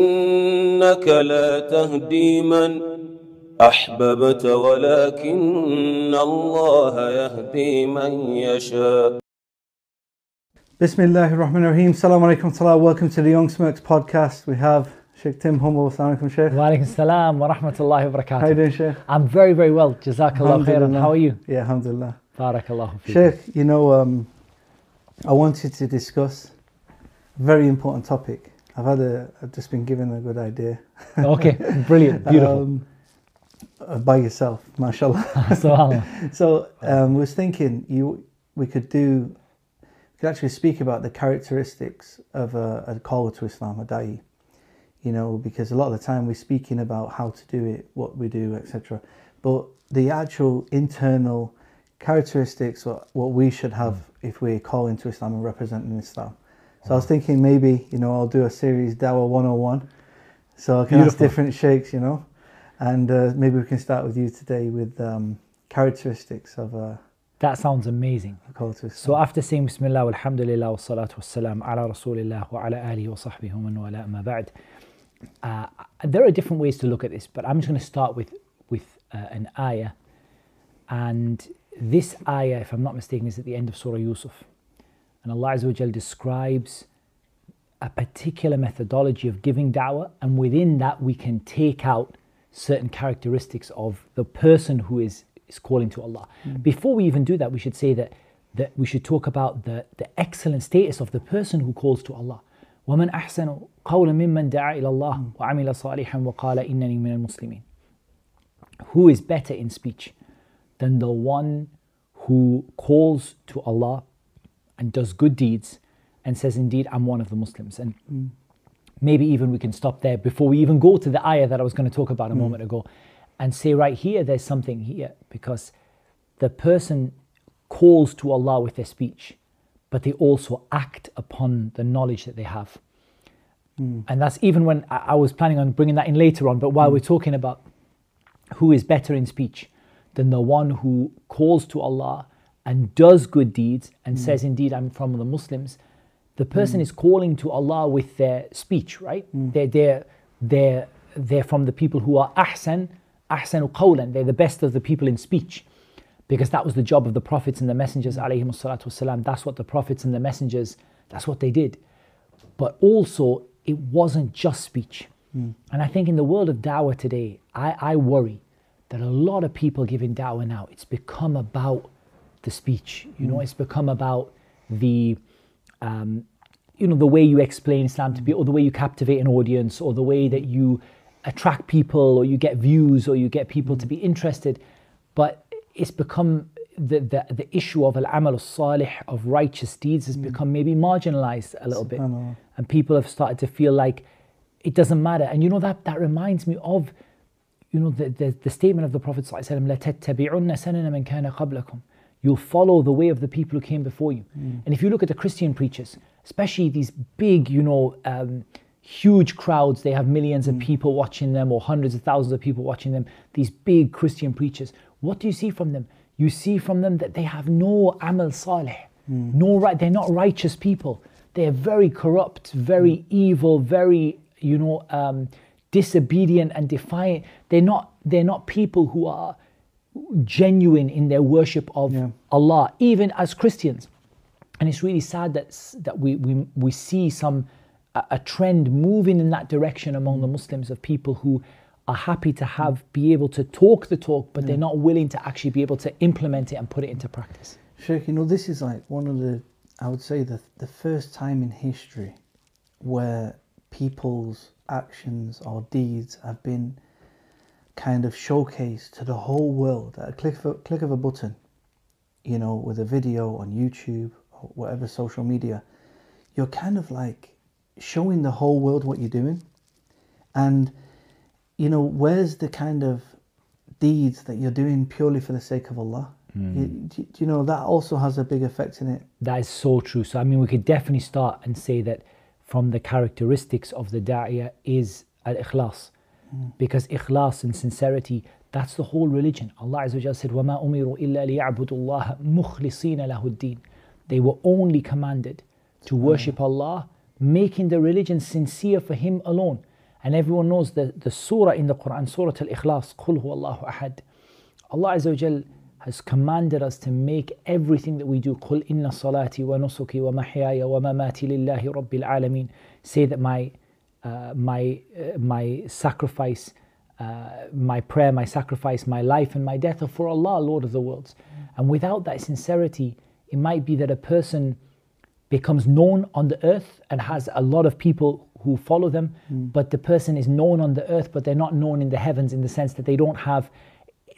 إنك لا تهدي من أحببت ولكن الله يهدي من يشاء Bismillah ar-Rahman ar-Rahim. Assalamu alaikum salam. Welcome to the Young Smirks podcast. We have Sheikh Tim Humble. Assalamu alaikum, Sheikh. Wa alaikum salam wa rahmatullahi wa How you barakatuh. doing, Sheikh? I'm very, very well. Jazakallah khairan. How are you? Yeah, alhamdulillah. Barakallahu feek. Sheikh, you know, um, I wanted to discuss a very important topic. I've had a, I've just been given a good idea. Okay, brilliant, beautiful. Um, uh, by yourself, mashallah. Subhanallah. so um, was thinking you we could do we could actually speak about the characteristics of a, a caller to Islam, a da'i. You know, because a lot of the time we're speaking about how to do it, what we do, etc. But the actual internal characteristics, what, what we should have if we're calling to Islam and representing Islam. So I was thinking maybe, you know, I'll do a series Dawa 101. So I can ask different sheikhs, you know. And uh, maybe we can start with you today with um, characteristics of a, That sounds amazing. a call to Islam. So after saying Bismillah, alhamdulillah, wa salatu wa salam ala Rasulillah wa ala alihi wa sahbihi wa man wala ma ba'd. Uh, there are different ways to look at this, but I'm just going to start with, with uh, an ayah. And this ayah, if I'm not mistaken, is at the end of Surah Yusuf. And Allah Azza wa Jal describes a particular methodology of giving da'wah, and within that, we can take out certain characteristics of the person who is, is calling to Allah. Before we even do that, we should say that, that we should talk about the, the excellent status of the person who calls to Allah. ومن أحسن قولا ممن دعا إلى الله وعمل صالحا وقال إنني من المسلمين. Who is better in speech than the one who calls to Allah and does good deeds and says, Indeed, I'm one of the Muslims. And maybe even we can stop there before we even go to the ayah that I was going to talk about a mm. moment ago and say, right here, there's something here because the person calls to Allah with their speech, but they also act upon the knowledge that they have. Mm. And that's even when I I was planning on bringing that in later on, but while mm. we're talking about who is better in speech than the one who calls to Allah and does good deeds and mm. says, Indeed, I'm from the Muslims. The person mm. is calling to Allah with their speech, right? Mm. They're, they're, they're, they're from the people who are ahsan, ahsanu qawlan. They're the best of the people in speech because that was the job of the prophets and the messengers, salatu wasalam. That's what the prophets and the messengers, that's what they did. But also, it wasn't just speech. And I think in the world of dawah today, I, I worry that a lot of people giving dawah now, it's become about the speech. You know, mm. it's become about the um, you know the way you explain Islam to people, or the way you captivate an audience, or the way that you attract people, or you get views, or you get people to mm. be interested. But it's become the, the, the issue of al-amal salih of righteous deeds has mm. become maybe marginalized a little bit, and people have started to feel like it doesn't matter. And you know that that reminds me of you know the the, the statement of the Prophet sallallahu alaihi wasallam: man kana qablakum." You'll follow the way of the people who came before you. And if you look at the Christian preachers, especially these big, you know, um, huge crowds, they have millions of people watching them or hundreds of thousands of people watching them, these big Christian preachers. What do you see from them? You see from them that they have no amal salih, no right, they're not righteous people. They're very corrupt, very evil, very, you know, um, disobedient and defiant. They're not, they're not people who are genuine in their worship of Yeah. Allah, even as Christians. And it's really sad that that we we, we see some a, a trend moving in that direction among the Muslims of people who are happy to have be able to talk the talk, but they're not willing to actually be able to implement it and put it into practice. Sheikh, you know, this is like one of the, I would say, the, the first time in history where people's actions or deeds have been kind of showcase to the whole world at a click of a, click of a button, you know, with a video on YouTube or whatever social media. You're kind of like showing the whole world what you're doing. And, you know, where's the kind of deeds that you're doing purely for the sake of Allah? Hmm. You, do, you know that also has a big effect in it? That is so true. So I mean, we could definitely start and say that from the characteristics of the da'iyah is al-ikhlas. Because ikhlas and sincerity, that's the whole religion. Allah Azza wa Jalla said, وَمَا أُمِرُوا إِلَّا لِيَعْبُدُوا اللَّهَ مُخْلِصِينَ لَهُ الدِّينَ They were only commanded to worship Allah, making the religion sincere for Him alone. And everyone knows the, the surah in the Quran, Surah Al Ikhlas, Qul Allahu Ahad. Allah Azza wa Jal has commanded us to make everything that we do. Qul inna salati wa nusuki wa mahyaya wa mamati lillahi rabbil alameen. Say that my, uh, my, uh, my sacrifice, uh, my prayer, my sacrifice, my life, and my death are for Allah, Lord of the worlds. And without that sincerity, it might be that a person becomes known on the earth and has a lot of people who follow them, but the person is known on the earth, but they're not known in the heavens in the sense that they don't have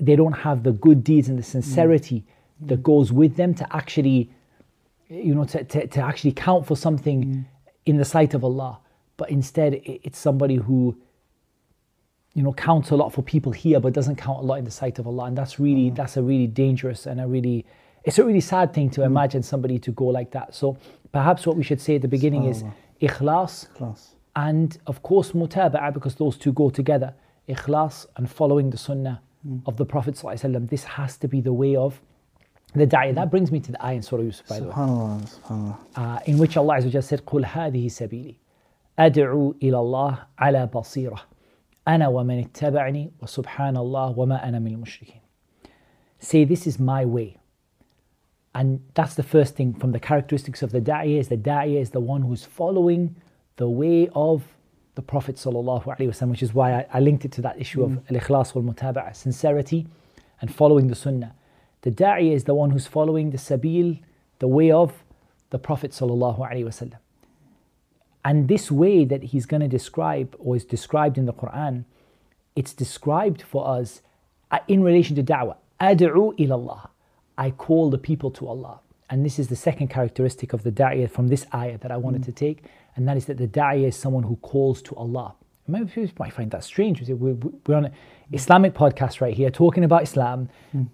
they don't have the good deeds and the sincerity that goes with them to actually you know to, to, to actually count for something in the sight of Allah But instead it- it's somebody who you know counts a lot for people here but doesn't count a lot in the sight of Allah and that's really that's a really dangerous and a really it's a really sad thing to imagine somebody to go like that so perhaps what we should say at the beginning is ikhlas Class. and of course mutaba'ah because those two go together ikhlas and following the sunnah of the Prophet ﷺ. this has to be the way of the da'iyah that brings me to the ayah in Surah Yusuf by the way Subhanallah, subhanallah. uh, in which Allah Azza wa Jalla said, قُلْ هذه سبيلي أدعو إلى الله على بصيرة أنا ومن اتبعني وسبحان الله وما أنا من المشركين. Say, this is my way. And that's the first thing from the characteristics of the da'iyah is the da'iyah is the one who's following the way of the Prophet sallallahu alaihi wasallam, which is why I, I linked it to that issue of al-ikhlas wal mutaba'ah, sincerity and following the sunnah. The da'iyah is the one who's following the sabil, the way of the Prophet sallallahu alaihi wasallam. And this way that he's going to describe or is described in the Quran, it's described for us uh, in relation to da'wah. Ad'u ilallah. I call the people to Allah. And this is the second characteristic of the da'iyah from this ayah that I wanted to take, and that is that the da'iyah is someone who calls to Allah. Maybe people might find that strange. We're on an Islamic podcast right here talking about Islam,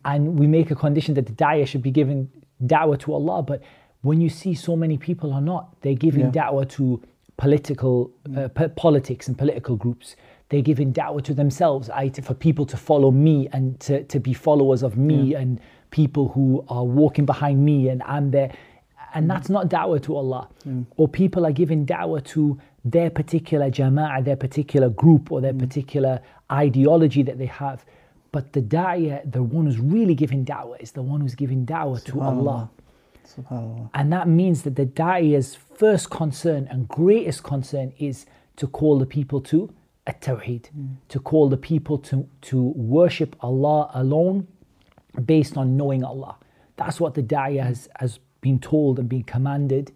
and we make a condition that the da'iyah should be giving da'wah to Allah. But when you see so many people are not, they're giving Yeah. da'wah to political mm. uh, po- politics and political groups. They're giving da'wah to themselves, I, for people to follow me and to, to be followers of me and people who are walking behind me and I'm there. And mm. that's not da'wah to Allah. Mm. Or people are giving da'wah to their particular jama'ah, their particular group or their particular ideology that they have. But the da'iyah, the one who's really giving da'wah is the one who's giving da'wah to Allah. Subhanallah. And that means that the da'iya's first concern and greatest concern is to call the people to at tawheed, to call the people to, to worship Allah alone based on knowing Allah. That's what the da'iyah has, has been told and been commanded.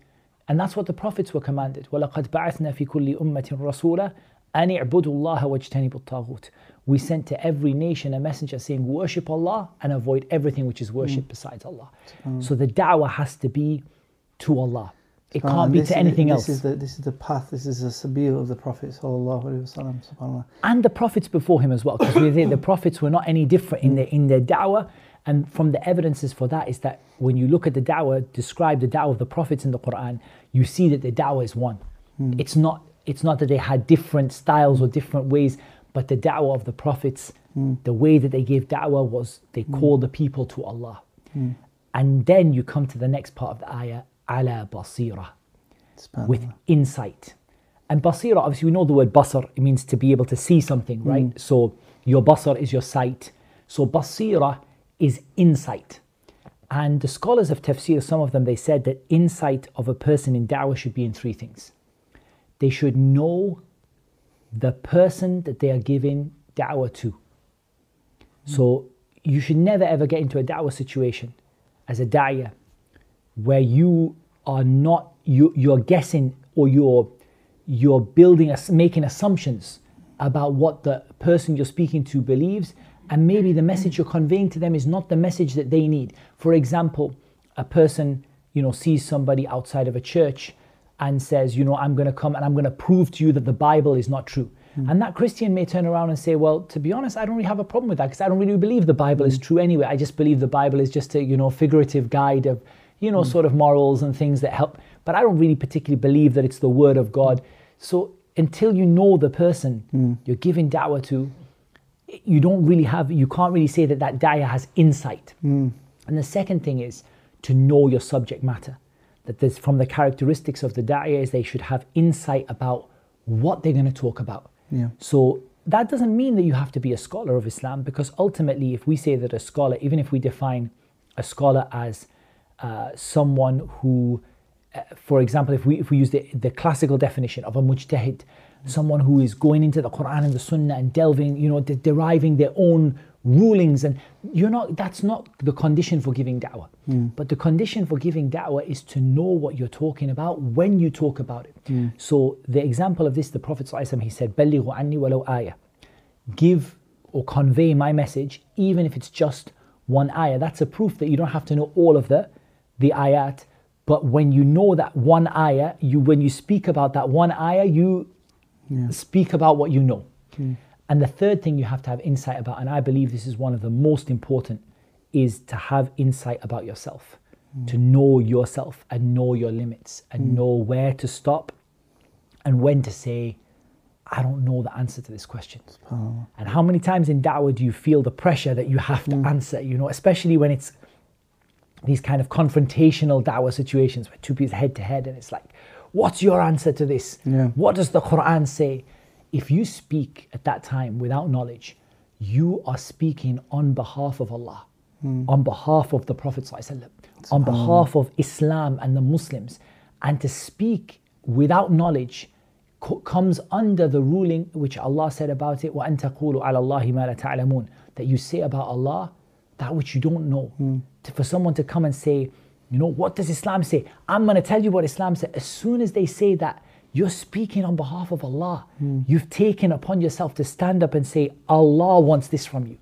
And that's what the prophets were commanded. وَلَقَدْ بَعَثْنَا فِي كُلِّ أُمَّةٍ رَسُولًا أَنِ اعْبُدُوا اللَّهَ وَاجْتَنِبُوا الطَّاغُوتِ we sent to every nation a messenger saying, worship Allah and avoid everything which is hmm. worship besides Allah. Hmm. So the da'wah has to be to Allah. It ah, can't be to is- anything this else. Is the, this is the path, this is the sabil of the Prophet. And the prophets before him as well, because the prophets were not any different in hmm. their in their da'wah. And from the evidences for that is that when you look at the da'wah, describe the da'wah of the prophets in the Quran, you see that the da'wah is one. It's not it's not that they had different styles or different ways, but the da'wah of the prophets, the way that they gave da'wah was they hmm. called the people to Allah. Hmm. And then you come to the next part of the ayah, ala basira with insight. And basira, obviously, we know the word basar, it means to be able to see something, hmm. right? So your basar is your sight. So basira is insight. And the scholars of tafsir, some of them, they said that insight of a person in da'wah should be in three things. They should know the person that they are giving da'wah to. So you should never ever get into a da'wah situation as a da'iyah where you are not you you're guessing or you're you're building us making assumptions about what the person you're speaking to believes and maybe the message you're conveying to them is not the message that they need for example a person you know sees somebody outside of a church and says you know i'm going to come and i'm going to prove to you that the bible is not true. Hmm. And that christian may turn around and say well to be honest i don't really have a problem with that because i don't really believe the bible is hmm. true anyway. I just believe the bible is just a you know figurative guide of you know hmm. sort of morals and things that help but i don't really particularly believe that it's the word of god. So until you know the person you're giving da'wah to you don't really have you can't really say that that da'wah has insight. And the second thing is to know your subject matter that there's from the characteristics of the da'iyah is they should have insight about what they're going to talk about Yeah. So that doesn't mean that you have to be a scholar of Islam because ultimately, if we say that a scholar, even if we define a scholar as uh, someone who, uh, for example, if we if we use the, the classical definition of a mujtahid, someone who is going into the Quran and the Sunnah and delving, you know, de- deriving their own rulings, and you're not. That's not the condition for giving da'wah. Hmm. But the condition for giving da'wah is to know what you're talking about when you talk about it. Hmm. So the example of this, the Prophet ﷺ, he said, "Ballighu anni walau ayah." Give or convey my message, even if it's just one ayah. That's a proof that you don't have to know all of the the ayat. But when you know that one ayah, you when you speak about that one ayah, you speak about what you know. Hmm. And the third thing you have to have insight about, and I believe this is one of the most important, is to have insight about yourself, hmm. to know yourself and know your limits and hmm. know where to stop and when to say, I don't know the answer to this question. And how many times in da'wah do you feel the pressure that you have to hmm. answer, you know, especially when it's these kind of confrontational da'wah situations where two people head to head and it's like, what's your answer to this? Yeah. What does the Quran say? If you speak at that time without knowledge, you are speaking on behalf of Allah, on behalf of the Prophet, ﷺ, on behalf of Islam and the Muslims. And to speak without knowledge co- comes under the ruling which Allah said about it, وَأَن تَقُولُوا عَلَى اللَّهِ مَا لَا تَعْلَمُونَ That you say about Allah that which you don't know. To- for someone to come and say, you know, what does Islam say? I'm going to tell you what Islam says. As soon as they say that, you're speaking on behalf of Allah. You've taken upon yourself to stand up and say, Allah wants this from you.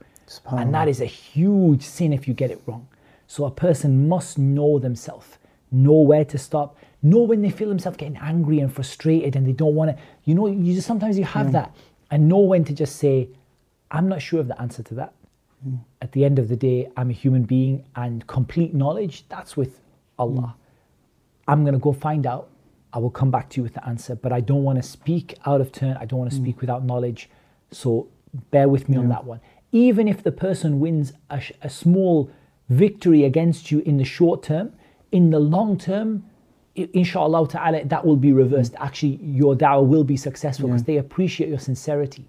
And that is a huge sin if you get it wrong. So a person must know themselves, know where to stop, know when they feel themselves getting angry and frustrated and they don't want to, you know, you just sometimes you have that, and know when to just say, I'm not sure of the answer to that. Hmm. At the end of the day, I'm a human being and complete knowledge, that's with Allah. Hmm. I'm going to go find out. I will come back to you with the answer, but I don't want to speak out of turn. I don't want to mm. speak without knowledge. So bear with me on that one. Even if the person wins a, sh- a small victory against you in the short term, in the long term, inshallah ta'ala, that will be reversed. Mm. Actually, your da'wah will be successful because they appreciate your sincerity.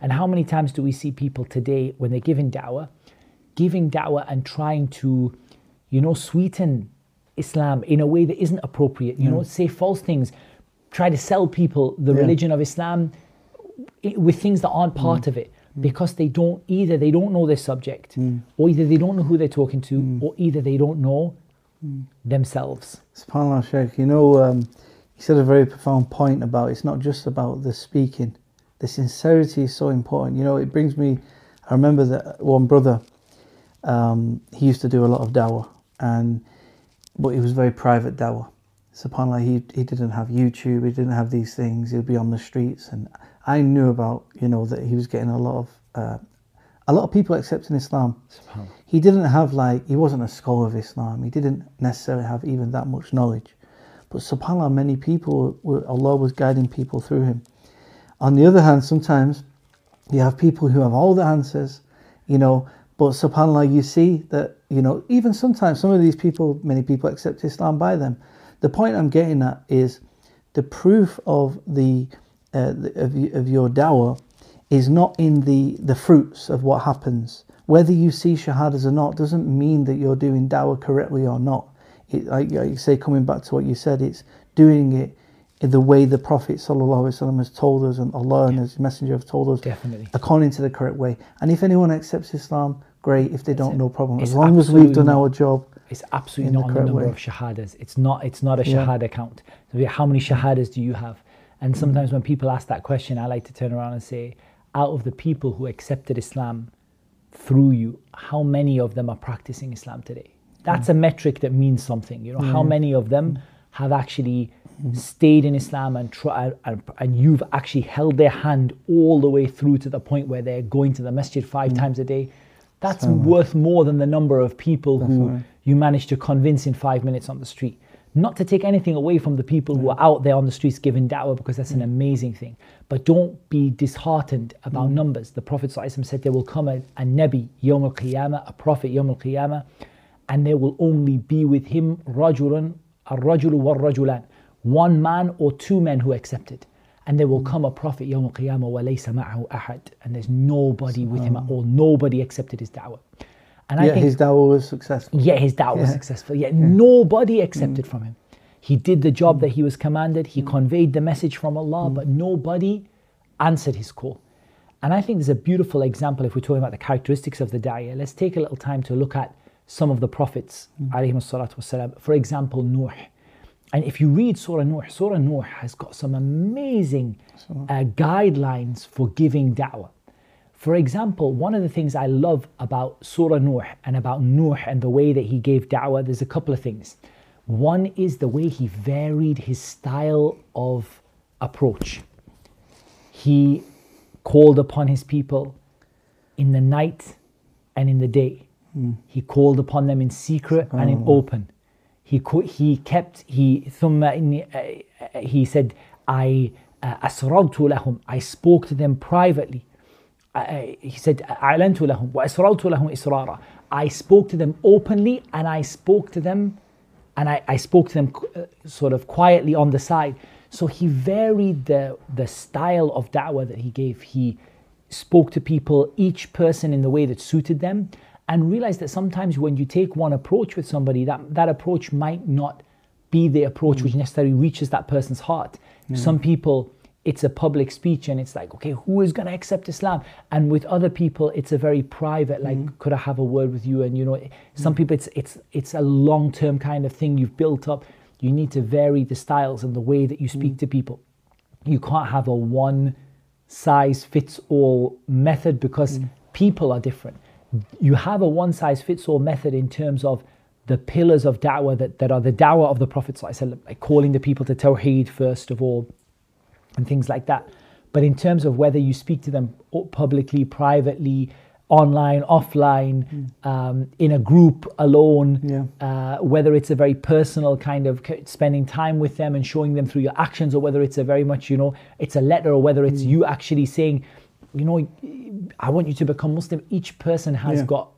And how many times do we see people today when they're giving da'wah, giving da'wah and trying to, you know, sweeten Islam in a way that isn't appropriate, you know, mm. say false things, try to sell people the Yeah. religion of Islam with things that aren't part mm. of it mm. because they don't either they don't know their subject or either they don't know who they're talking to or either they don't know themselves SubhanAllah, Sheikh. You know, um, you said a very profound point about it's not just about the speaking. The sincerity is so important. You know, it brings me. I remember that one brother. Um, he used to do a lot of dawah, and but he was very private dawah. Subhanallah, he he didn't have YouTube. He didn't have these things. He'd be on the streets, and I knew about you know that he was getting a lot of uh, a lot of people accepting Islam. He didn't have like he wasn't a scholar of Islam. He didn't necessarily have even that much knowledge. But subhanallah, many people were, Allah was guiding people through him. On the other hand, sometimes you have people who have all the answers, you know, but subhanallah, you see that, you know, even sometimes some of these people, many people accept Islam by them. The point I'm getting at is the proof of the, uh, the of, of your dawah is not in the, the fruits of what happens. Whether you see shahadas or not doesn't mean that you're doing dawah correctly or not. It, like, like you say, coming back to what you said, it's doing it the way the Prophet ﷺ has told us and Allah and His Messenger have told us Definitely. according to the correct way. And if anyone accepts Islam, great. If they don't, it. no problem. It's as long as we've done our job. It's absolutely the not the number way. of shahadas. It's not. It's not a Yeah. shahada count. So yeah, how many shahadas do you have? And mm. sometimes when people ask that question, I like to turn around and say, out of the people who accepted Islam through you, how many of them are practicing Islam today? That's mm. a metric that means something. You know, how many of them mm. Have actually stayed in Islam and try and, and you've actually held their hand all the way through to the point where they're going to the masjid five times a day. That's worth more than the number of people who you manage to convince in five minutes on the street. Not to take anything away from the people who are out there on the streets giving da'wah because that's an amazing thing. But don't be disheartened about numbers. The Prophet ﷺ said there will come a, a Nabi, Yawm al Qiyamah, a Prophet, Yawm al Qiyamah, and there will only be with him Rajulun, a Rajulu wa Rajulan, one man or two men who accepted. And there will come a prophet, يوم القيامة وليس معه أحد, and there's nobody with him at all. Nobody accepted his da'wah. And yeah, his da'wah was successful. Yeah, his da'wah was successful. Yet nobody accepted from him. He did the job that he was commanded. He conveyed the message from Allah, but nobody answered his call. And I think there's a beautiful example if we're talking about the characteristics of the da'iyah. Let's take a little time to look at some of the prophets, mm. For example, Nuh. And if you read Surah Nuh, Surah Nuh has got some amazing uh, guidelines for giving da'wah. For example, one of the things I love about Surah Nuh and about Nuh and the way that he gave da'wah, there's a couple of things. One is the way he varied his style of approach. He called upon his people in the night and in the day. Mm. He called upon them in secret and in open. He he kept he ثم إني, uh, he said I أسررت uh, لهم I spoke to them privately. Uh, he said أعلنت لهم وأسررت لهم إسرارا I spoke to them openly and I spoke to them and I, I spoke to them uh, sort of quietly on the side. So he varied the, the style of da'wah that he gave. He spoke to people, each person in the way that suited them, and realize that sometimes when you take one approach with somebody, that, that approach might not be the approach mm. which necessarily reaches that person's heart. Mm. Some people it's a public speech and it's like, okay, who is going to accept Islam? And with other people, it's a very private, like, mm. could I have a word with you? And you know, some mm. people, it's it's it's a long term kind of thing you've built up. You need to vary the styles and the way that you speak mm. to people. You can't have a one size fits all method because mm. people are different. You have a one size fits all method in terms of the pillars of da'wah that, that are the da'wah of the Prophet, like calling the people to Tawheed first of all, and things like that. But in terms of whether you speak to them publicly, privately, online, offline, mm. um, in a group, alone, yeah. uh, whether it's a very personal kind of spending time with them and showing them through your actions, or whether it's a very much, you know, it's a letter, or whether it's mm. you actually saying, you know, I want you to become Muslim. Each person has yeah. got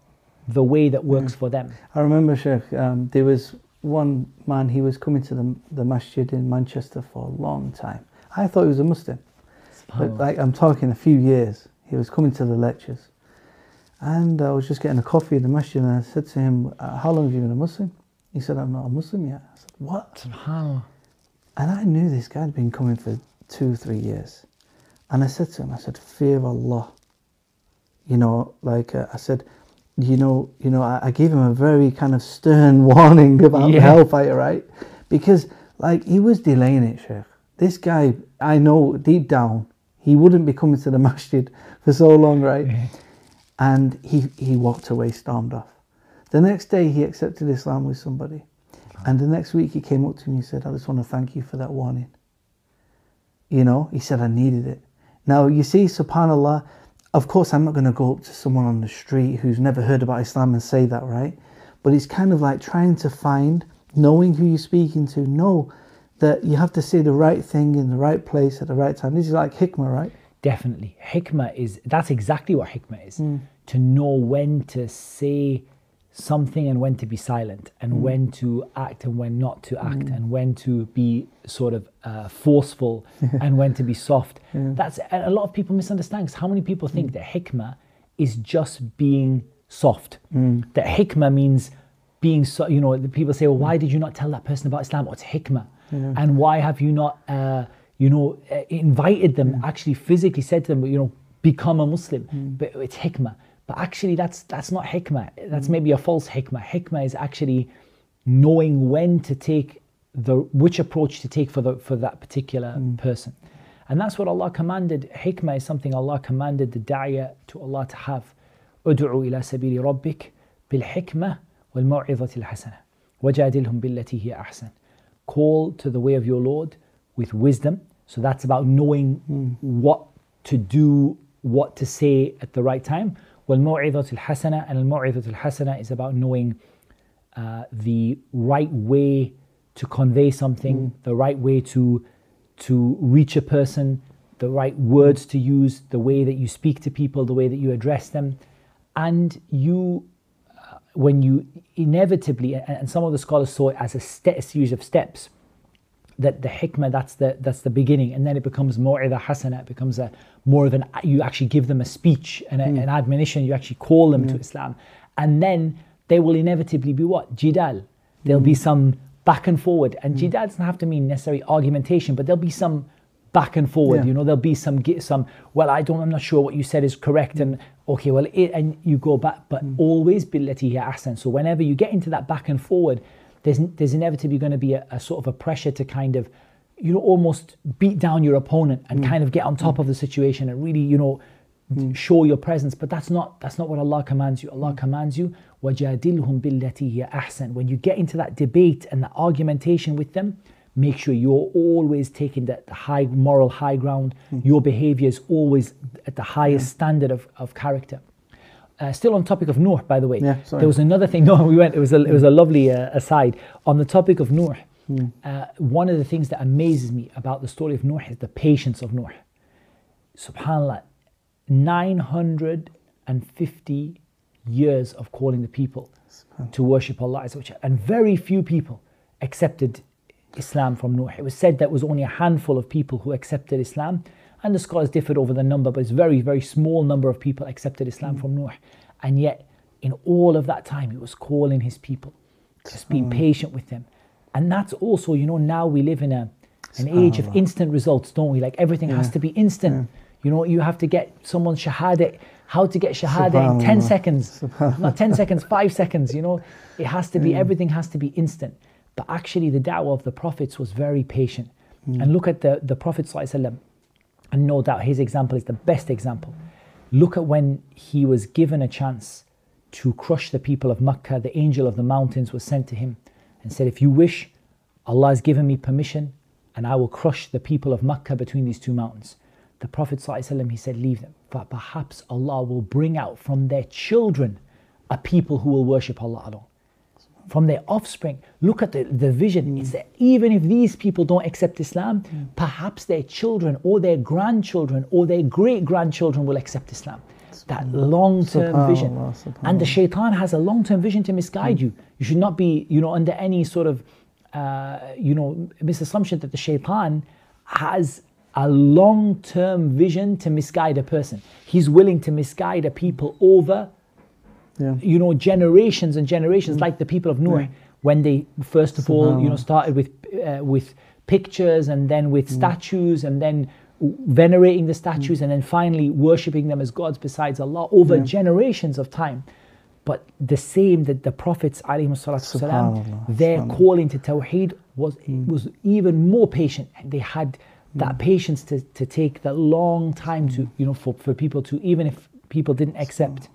the way that works yeah. for them. I remember, Sheikh, um, there was one man, he was coming to the, the masjid in Manchester for a long time I thought he was a Muslim. But like I'm talking a few years. He was coming to the lectures. And I was just getting a coffee in the masjid and I said to him, uh, how long have you been a Muslim? He said, I'm not a Muslim yet. I said, what? And I knew this guy had been coming for two, three years. And I said to him, I said, fear Allah. You know, like uh, I said, you know, you know, I, I, gave him a very kind of stern warning about yeah. the hellfire, right? Because like he was delaying it, Sheikh this guy, I know deep down, he wouldn't be coming to the masjid for so long, right? And he, he walked away, stormed off. The next day, he accepted Islam with somebody. And the next week, he came up to me and said, I just want to thank you for that warning. You know, he said, I needed it. Now, you see, subhanAllah, of course, I'm not going to go up to someone on the street who's never heard about Islam and say that, right? But it's kind of like trying to find, knowing who you're speaking to, know that you have to say the right thing in the right place at the right time. This is like hikmah, right? Definitely. Hikmah is, that's exactly what hikmah is. Mm. To know when to say something and when to be silent, and mm. when to act and when not to act, mm. and when to be sort of uh, forceful and when to be soft. Yeah. That's a lot of people misunderstand because how many people think mm. that hikmah is just being soft? Mm. That hikmah means being so, you know, people say, well, why did you not tell that person about Islam? What's hikmah? Yeah. And why have you not, uh, you know, uh, invited them, yeah. actually physically said to them, you know, become a Muslim? Mm. But it's hikmah. But actually, that's that's not hikmah. That's mm. maybe a false hikmah. Hikmah is actually knowing when to take the which approach to take for the for that particular mm. person. And that's what Allah commanded. Hikmah is something Allah commanded the da'iyah to Allah to have. ادعو إلى سبيل ربك بالحكمة والموعظة الحسنة وجادلهم بالتي هي أحسن call to the way of your Lord with wisdom. So that's about knowing mm. what to do, what to say at the right time. وَالْمَوْعِظَةُ الْحَسَنَةُ And al-maw'izatul hasana is about knowing uh, the right way to convey something, mm. the right way to to reach a person, the right words to use, the way that you speak to people, the way that you address them, and you when you inevitably, and some of the scholars saw it as a, ste- a series of steps, that the hikmah that's the that's the beginning. And then it becomes mu'idah hasana. It becomes a more of an you actually give them a speech and a, hmm. an admonition. You actually call them to hmm. islam. And then they will inevitably be what? Jidal. There'll be hmm. some back and forward. And jidal doesn't have to mean necessarily argumentation but there'll be some back and forward Yeah. you know? There'll be some some well i don't i'm not sure what you said is correct. And okay well it, and you go back but always billati ahsan. So whenever you get into that back and forward there's there's inevitably going to be a, a, sort of a pressure to kind of you know almost beat down your opponent and mm. kind of get on top mm. of the situation and really you know mm. show your presence. But that's not that's not what Allah commands you. Allah mm. commands you wajadilhum billati ahsan. When you get into that debate and that argumentation with them make sure you're always taking that high moral high ground. Mm. Your behavior is always at the highest standard of, of character uh, still on topic of Nuh, by the way. Yeah, sorry. There was another thing. No, we went. It was a, it was a lovely uh, aside on the topic of Nuh. Hmm. Uh, one of the things that amazes me about the story of Nuh is the patience of Nuh. Subhanallah, nine hundred and fifty years of calling the people to worship Allah, and very few people accepted Islam from Nuh. It was said that was only a handful of people who accepted Islam, and the scholars differed over the number, but it's very, very small number of people accepted Islam from Nuh. And yet, in all of that time, he was calling his people, just being patient with them. And that's also, you know, now we live in a an age of instant results, don't we? Like everything has to be instant. You know, you have to get someone's shahada, how to get shahada in 10 seconds, not 10 seconds, five seconds, you know. It has to be, everything has to be instant. But actually, the da'wah of the prophets was very patient. And look at the, the Prophet, ﷺ, and no doubt his example is the best example. Look at when he was given a chance to crush the people of Makkah, the angel of the mountains was sent to him and said, If you wish, Allah has given me permission and I will crush the people of Makkah between these two mountains. The Prophet he said, Leave them, but perhaps Allah will bring out from their children a people who will worship Allah alone from their offspring. Look at the, the vision. It's that even if these people don't accept Islam, perhaps their children or their grandchildren or their great grandchildren will accept Islam. That long term vision. And the shaitan has a long term vision to misguide you. You should not be, you know, under any sort of, uh, you know, misassumption that the shaitan has a long term vision to misguide a person. He's willing to misguide a people over Yeah. you know generations and generations like the people of Noah when they first of all you know started with uh, with pictures and then with statues and then venerating the statues and then finally worshipping them as gods besides Allah over generations of time. But the same that the prophets alayhi salatu wasalam, Subhanallah, their calling to tawheed was was even more patient. They had that patience to, to take that long time to you know for, for people to even if people didn't accept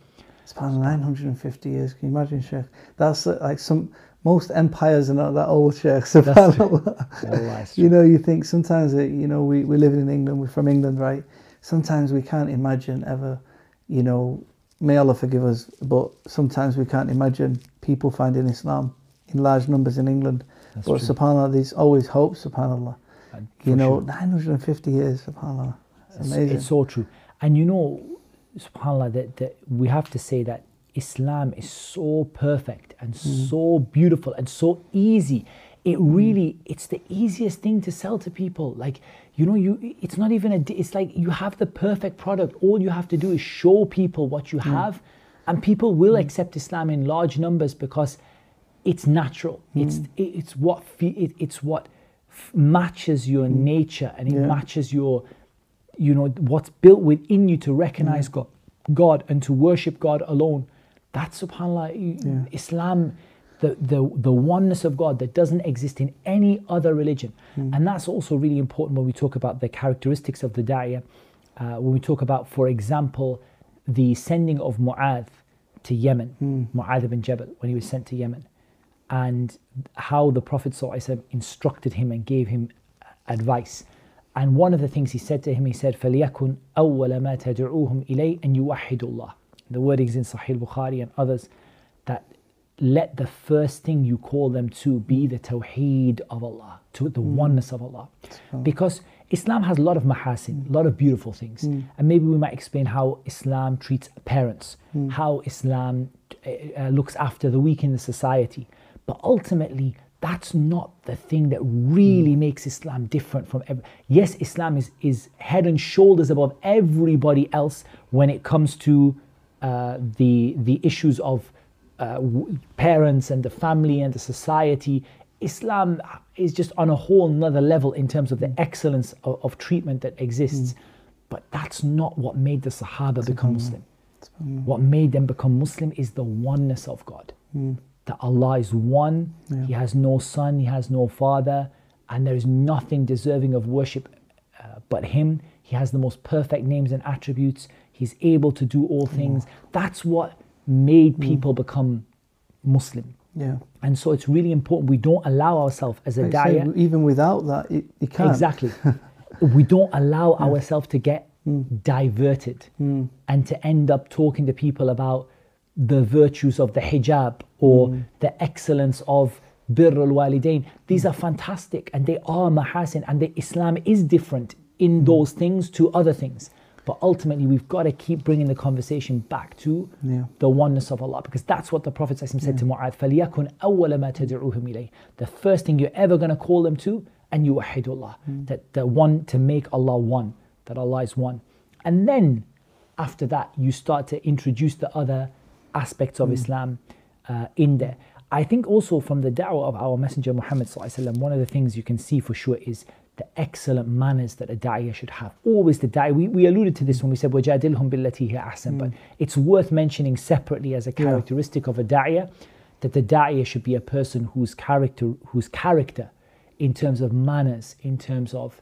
Span 950 years. Can you imagine, Sheikh? That's uh, like some most empires are not that old, Sheikh. Subhanallah. It's you know, you think sometimes that you know we we live in England. We're from England, right? Sometimes we can't imagine ever, you know. May Allah forgive us, but sometimes we can't imagine people finding Islam in large numbers in England. That's but true. Subhanallah, there's always hope. Subhanallah. You know, sure. 950 years. Subhanallah. It's It's- amazing. It's so true. And you know, subhanAllah, that, that we have to say that Islam is so perfect and Mm. so beautiful and so easy. It hmm. really, it's the easiest thing to sell to people. Like, you know, you it's not even a, it's like you have the perfect product. All you have to do is show people what you hmm. have, and people will hmm. accept Islam in large numbers because it's natural. It's it- it's what fe- it, it's what f- matches your nature and it Yeah. matches your you know what's built within you to recognize mm. God, God and to worship God alone. That's subhanallah Yeah. Islam the, the the oneness of God that doesn't exist in any other religion. Mm. And that's also really important when we talk about the characteristics of the da'iyah. Uh, when we talk about, for example, the sending of Mu'adh to Yemen, mm. Mu'adh ibn Jabal, when he was sent to Yemen, and how the Prophet ﷺ instructed him and gave him advice. And one of the things he said to him, he said, فَلْيَكُنْ أَوَّلَ مَا تَدْعُوهُمْ إِلَيْهِ أَنْ يُوَحِّدُوا اللَّهِ The wordings in Sahih Bukhari and others that let the first thing you call them to be the tawheed of Allah, to the oneness of Allah. Because Islam has a lot of mahasin, a lot of beautiful things. And maybe we might explain how Islam treats parents, how Islam uh, uh, looks after the weak in the society. But ultimately, that's not the thing that really makes Islam different from every. Yes, Islam is, is head and shoulders above everybody else when it comes to uh, the, the issues of uh, w- parents and the family and the society. Islam is just on a whole another level in terms of the excellence of, of treatment that exists. But that's not what made the Sahaba become Muslim. What made them become Muslim is the oneness of God. That Allah is one, He has no son, He has no father, and there is nothing deserving of worship uh, but Him. He has the most perfect names and attributes. He's able to do all things. That's what made people become Muslim. Yeah. And so it's really important we don't allow ourselves as a I even without that, it, you can't. Exactly. we don't allow ourselves to get diverted and to end up talking to people about the virtues of the hijab or the excellence of birr al walidain. These are fantastic and they are mahasin and the Islam is different in those things to other things. But ultimately, we've got to keep bringing the conversation back to Yeah. the oneness of Allah because that's what the Prophet ﷺ said to Mu'adh فَلْيَكُنْ أَوَّلَ مَا تَدْعُوهُمْ إِلَيْهِ The first thing you're ever going to call them to and you Allah that the one to make Allah one that Allah is one and then after that you start to introduce the other aspects of Islam uh, in there I think also from the da'wah of our messenger Muhammad ﷺ, one of the things you can see for sure is the excellent manners that a da'iyah should have. Always the da'iyah, we, we alluded to this when we said وَجَادِلْهُمْ بِالَّتِي هِيَ أَحْسَنُ but it's worth mentioning separately as a characteristic of a da'iyah that the da'iyah should be a person whose character, whose character in terms of manners, in terms of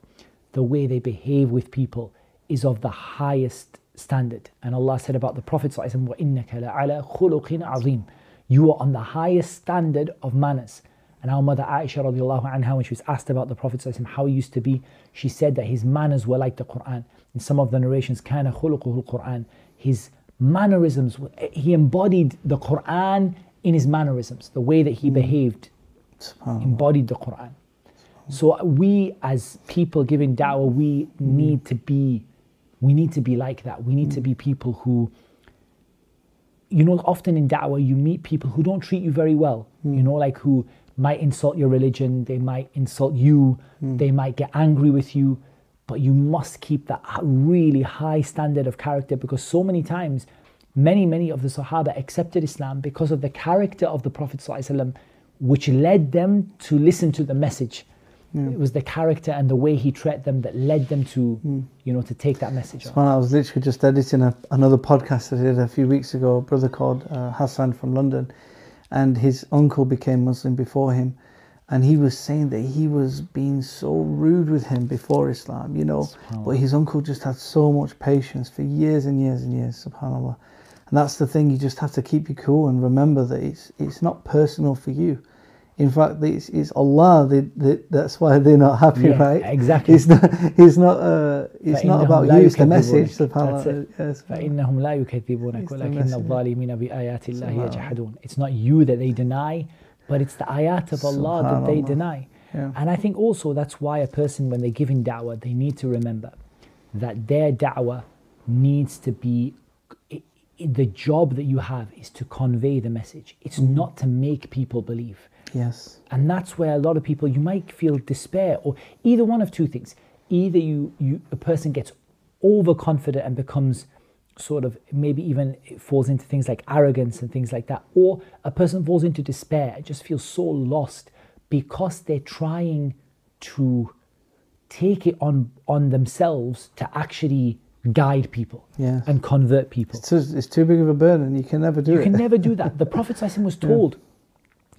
the way they behave with people is of the highest standard. And Allah said about the Prophet azim. You are on the highest standard of manners. And our mother Aisha radiallahu anha, when she was asked about the Prophet how he used to be, she said that his manners were like the Quran. In some of the narrations, kana Quran. His mannerisms, he embodied the Quran in his mannerisms, the way that he hmm. behaved embodied the Quran. So we as people giving da'wah, we hmm. need to be we need to be like that. We need to be people who you know, often in da'wah you meet people who don't treat you very well. You know, like who might insult your religion, they might insult you, they might get angry with you, but you must keep that really high standard of character because so many times many many of the sahaba accepted islam because of the character of the prophet ﷺ, which led them to listen to the message it was the character and the way he treated them that led them to you know to take that message. Well, I was literally just editing a, another podcast that I did a few weeks ago. A brother called uh, Hassan from London, and his uncle became Muslim before him, and he was saying that he was being so rude with him before Islam, you know. But his uncle just had so much patience for years and years and years. Subhanallah, and that's the thing. You just have to keep you cool and remember that it's it's not personal for you. In fact, it's, it's Allah. They, they, that's why they're not happy, Yeah, right? exactly. It's not. It's not. Uh, it's not فإنهم about لا you. It's the يكذبونك. message. That's Subhanallah. it. Yes. فإنهم لا يكذبونك It's the ولكن message. الظالمين بآيات الله يجحدون. It's not you that they deny, but it's the ayat of Allah that they Subhanallah. deny. Yeah. And I think also that's why a person, when they're giving da'wah, they need to remember that their da'wah needs to be i- i- the job that you have is to convey the message. It's Mm-hmm. not to make people believe. Yes. And that's where a lot of people, you might feel despair, or either one of two things. Either you, you a person gets overconfident and becomes sort of maybe even falls into things like arrogance and things like that, or a person falls into despair, and just feels so lost because they're trying to take it on on themselves to actually guide people Yes. and convert people. It's too, it's too big of a burden. You can never do You it. can never do that. The Prophet was told,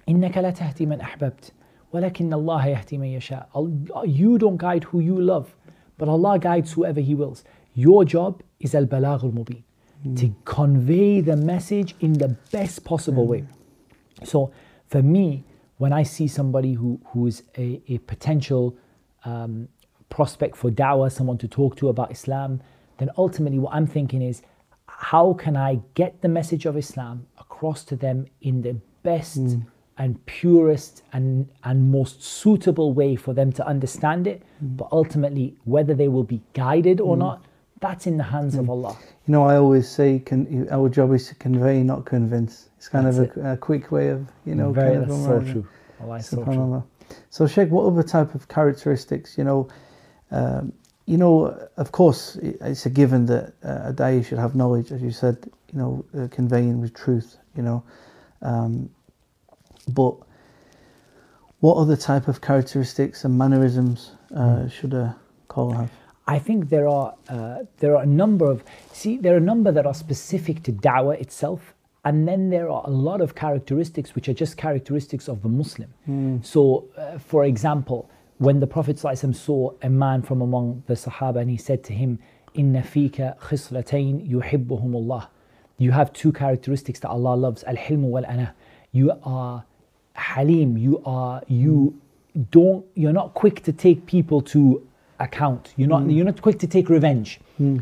إِنَّكَ لَا تَهْدِي مَنْ أَحْبَبْتَ وَلَكِنَّ اللَّهَ يَهْدِي مَنْ يَشَاءُ Al- You don't guide who you love, but Allah guides whoever He wills. Your job is al-balagh al-mubin, to convey the message in the best possible way. So for me, when I see somebody who, who is a, a potential um, prospect for da'wah, someone to talk to about Islam, then ultimately what I'm thinking is, how can I get the message of Islam across to them in the best and purest and, and most suitable way for them to understand it? But ultimately, whether they will be guided or not, that's in the hands of Allah. You know, I always say, can, our job is to convey, not convince. It's kind That's of a, a quick way of, you know, Very, kind of that's so true. Allah so true. So, Sheikh, what other type of characteristics, you know, um, you know, of course, it's a given that uh, a da'i should have knowledge, as you said, you know, uh, conveying with truth, you know. Um, but what other type of characteristics and mannerisms uh, should a caller have? I think there are uh, there are a number of see there are a number that are specific to dawah itself, and then there are a lot of characteristics which are just characteristics of the Muslim. So, uh, for example, when the Prophet ﷺ saw a man from among the Sahaba and he said to him, "Inna fika khislatayn yuhibbuhumullah." You have two characteristics that Allah loves: al-hilm wal-ana. You are halim. You are you don't you're not quick to take people to account. You're not hmm. you're not quick to take revenge, hmm.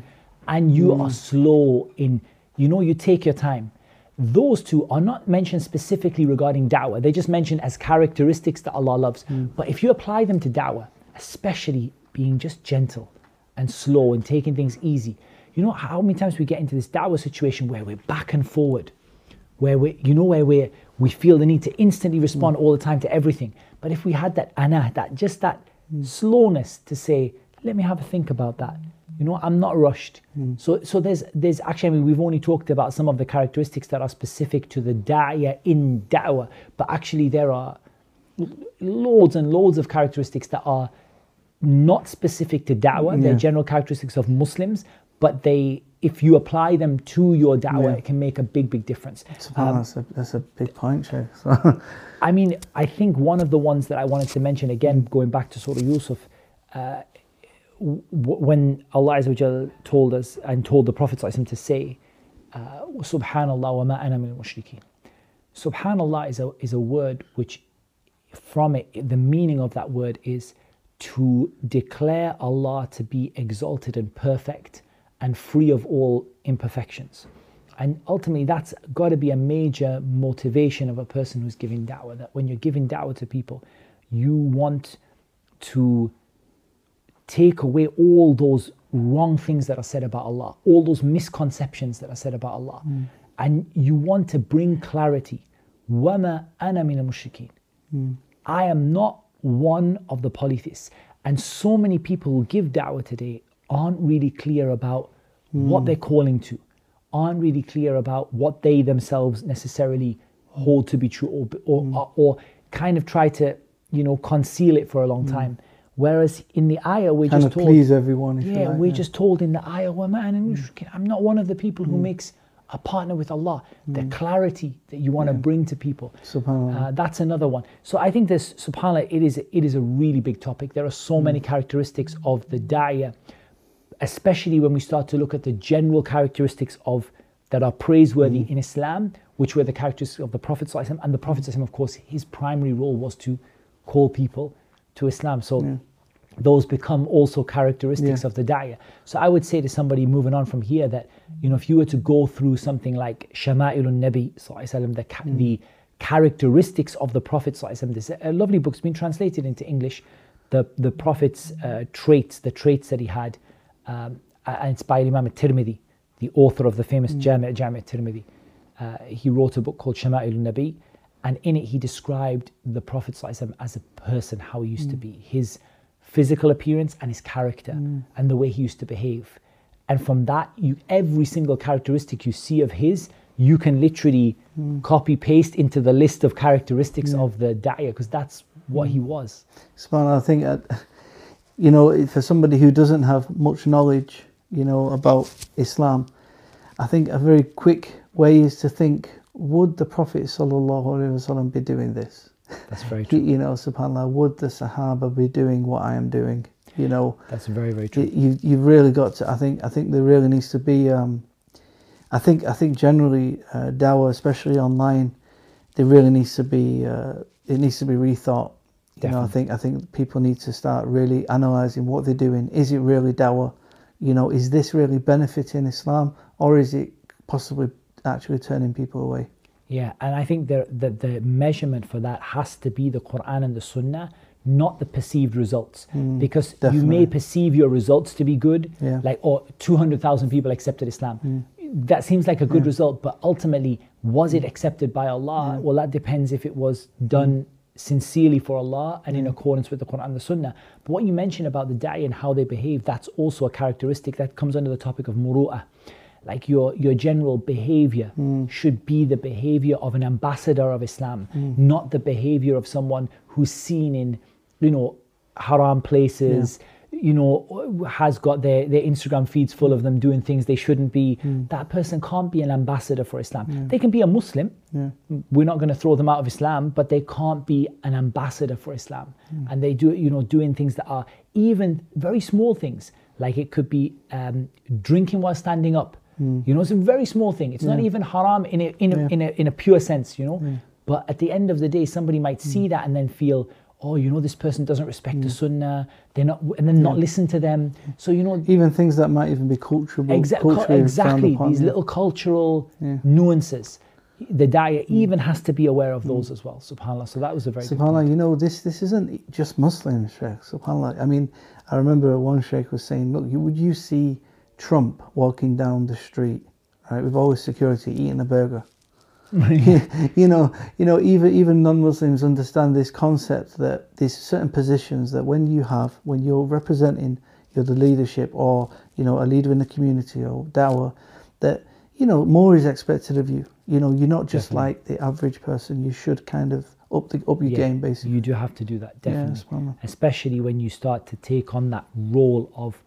and you hmm. are slow in. You know, you take your time. Those two are not mentioned specifically regarding da'wah. They're just mentioned as characteristics that Allah loves. But if you apply them to da'wah, especially being just gentle and slow and taking things easy, you know how many times we get into this da'wah situation where we're back and forward, where we, you know, where we we feel the need to instantly mm. respond all the time to everything. But if we had that ana, that just that mm. slowness to say, let me have a think about that. You know, I'm not rushed. Mm. So, so there's there's actually, I mean, we've only talked about some of the characteristics that are specific to the da'iyah in da'wah, but actually there are loads and loads of characteristics that are not specific to da'wah. They're general characteristics of Muslims, but they, if you apply them to your da'wah, Yeah. it can make a big, big difference. Subhanallah, that's, a, that's a big point, Sheikh. I mean, I think one of the ones that I wanted to mention again, going back to Surah Yusuf, uh, w- when Allah Azza told us and told the Prophet to say, uh, Subhanallah wa ma ana min mushrikeen. Subhanallah is a, is a word which, from it, the meaning of that word is to declare Allah to be exalted and perfect and free of all imperfections. And ultimately, that's got to be a major motivation of a person who's giving da'wah. That when you're giving da'wah to people, you want to take away all those wrong things that are said about Allah, all those misconceptions that are said about Allah. Mm. And you want to bring clarity. Wama ana mina mushrikeen. Hmm. I am not one of the polytheists. And so many people who give da'wah today aren't really clear about what hmm. they're calling to, aren't really clear about what they themselves necessarily hold to be true, or, hmm. or, or, kind of try to, you know, conceal it for a long hmm. time. Whereas in the ayah, we're kind just told, please everyone. Yeah, like, we're yeah. just told in the ayah, "Wa ma ana. I'm not one of the people who makes a partner with Allah. The clarity that you want to bring to people. Subhanallah. Uh, that's another one. So I think this, subhanAllah, it is, it is a really big topic. There are so many characteristics of the da'iyah, especially when we start to look at the general characteristics of that are praiseworthy mm. in Islam, which were the characteristics of the Prophet and the Prophet of course, his primary role was to call people to Islam. So those become also characteristics Yeah. of the da'iyah. So I would say to somebody moving on from here that, you know, if you were to go through something like Shama'ilun Nabi, the, ca- mm. the characteristics of the Prophet, there's a uh, lovely book, it's been translated into English, the, the Prophet's uh, traits, the traits that he had, um, by Imam al-Tirmidhi, the author of the famous Jami' Jami' al-Tirmidhi. Uh, he wrote a book called Shama'ilun Nabi, and in it he described the Prophet ﷺ as a person, how he used to be, his physical appearance and his character, and the way he used to behave. And from that, you every single characteristic you see of his, you can literally copy paste into the list of characteristics of the da'iyah, because that's what he was. Subhanallah, I think, uh, you know, for somebody who doesn't have much knowledge, you know, about Islam, I think a very quick way is to think, would the Prophet sallallahu alaihi wasallam be doing this? That's very true. you know, subhanallah, would the Sahaba be doing what I am doing? You know, That's very, very true. you, you you've really got to. I think I think there really needs to be. Um, I think I think generally uh, dawah, especially online, there really needs to be. Uh, it needs to be rethought. You know, I think I think people need to start really analysing what they're doing. Is it really dawah? You know, is this really benefiting Islam, or is it possibly actually turning people away? Yeah, and I think the, the the measurement for that has to be the Quran and the Sunnah, not the perceived results. Hmm, because you may perceive your results to be good, Yeah. like oh, 200,000 people accepted Islam. Hmm. That seems like a good result, but ultimately, was it hmm. accepted by Allah? Well, that depends if it was done sincerely for Allah and in mm. accordance with the Quran and the Sunnah. But what you mentioned about the da'i and how they behave, that's also a characteristic that comes under the topic of muru'ah. Like your, your general behavior mm. should be the behavior of an ambassador of Islam, mm. not the behavior of someone who's seen in, you know, haram places, you know, has got their, their Instagram feeds full of them doing things they shouldn't be. Hmm. That person can't be an ambassador for Islam. They can be a Muslim. We're not going to throw them out of Islam, but they can't be an ambassador for Islam. Hmm. And they do, you know, doing things that are even very small things. Like it could be um, drinking while standing up. Hmm. You know, it's a very small thing. It's not even haram in a, in, a, in, a, in a pure sense, you know. But at the end of the day, somebody might see that and then feel, oh, you know, this person doesn't respect the hmm. sunnah. They're not, and then not listen to them. So you know, Even things that might even be cultural, Exa- culturally cu- exactly upon, these yeah. little cultural nuances. The da'iyah hmm. even has to be aware of those hmm. as well. Subhanallah. So that was a very Subhanallah, you know, this this isn't just Muslims, Sheikh. Subhanallah. I mean, I remember one Sheikh was saying, look, you, would you see Trump walking down the street, right, with all his security, eating a burger? you know, you know, even even non-Muslims understand this concept that these certain positions that when you have, when you're representing, you're the leadership or you know a leader in the community or dawah, that you know more is expected of you. You know, you're not just like the average person. You should kind of up the up your Yeah, game, basically. You do have to do that, definitely. subhanallah. Especially when you start to take on that role of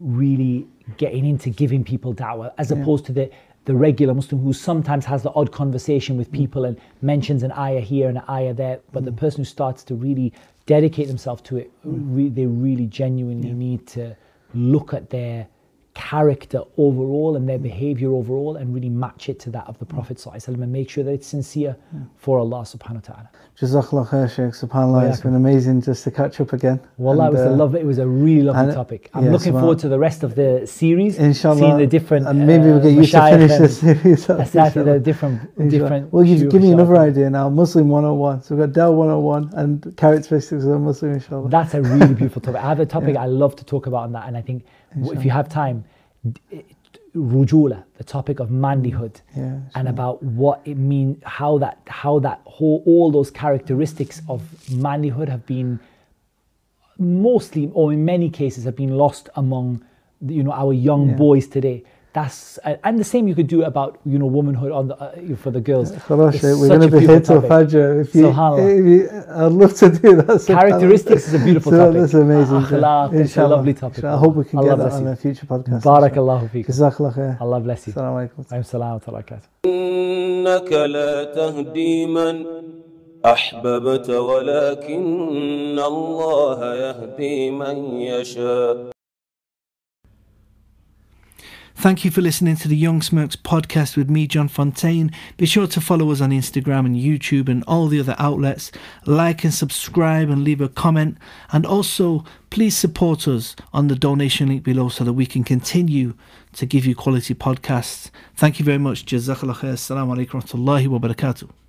really getting into giving people da'wah, as opposed to the, the regular Muslim who sometimes has the odd conversation with mm. people and mentions an ayah here and an ayah there. But the mm. person who starts to really dedicate themselves to it, mm. re- they really genuinely need to look at their character overall and their behavior overall and really match it to that of the Prophet ﷺ and make sure that it's sincere for Allah subhanahu wa ta'ala. Jazakallah khair, Sheikh. SubhanAllah, it's been amazing just to catch up again. Well, that was a uh, lovely. It was a really lovely topic. I'm yeah, looking subhan- forward to the rest of the series. Inshallah. seeing the different. And maybe we'll uh, get used to finish and this series. Exactly, the different, Inshallah. different. Well, you've given me another idea now. Muslim 101. So we've got Dell 101 and characteristics of a Muslim, inshallah. That's a really beautiful topic. I have a topic I love to talk about on that, and I think if you have time, rujula, the topic of manlyhood, mm. Yeah, and about what it means, how that, how that whole, all those characteristics of manlyhood have been mostly, or in many cases, have been lost among, you know, our young Yeah. boys today That's uh, and the same you could do about you know womanhood on the uh, for the girls. Khalas, It's Sheikh, we're such going a to be beautiful here till topic. Fajr. If you, Subhanallah. if you, I'd love to do that. subhanallah. Characteristics is a beautiful So topic. That's amazing. Akhlaq, it's a Inshallah. lovely topic. Inshallah. I hope we can Allah get that bless on you. a future podcast. Barakallahu feekum. Jazakallah khair. Allah bless you. Assalamu alaikum. Wa salam wa barakatuh. إنك لا تهدي من أحببت ولكن الله يهدي من يشاء Thank you for listening to the Young Smirks podcast with me, John Fontaine. Be sure to follow us on Instagram and YouTube and all the other outlets. Like and subscribe and leave a comment. And also, please support us on the donation link below so that we can continue to give you quality podcasts. Thank you very much. Jazakallah khair. Assalamu alaikum wa barakatuh.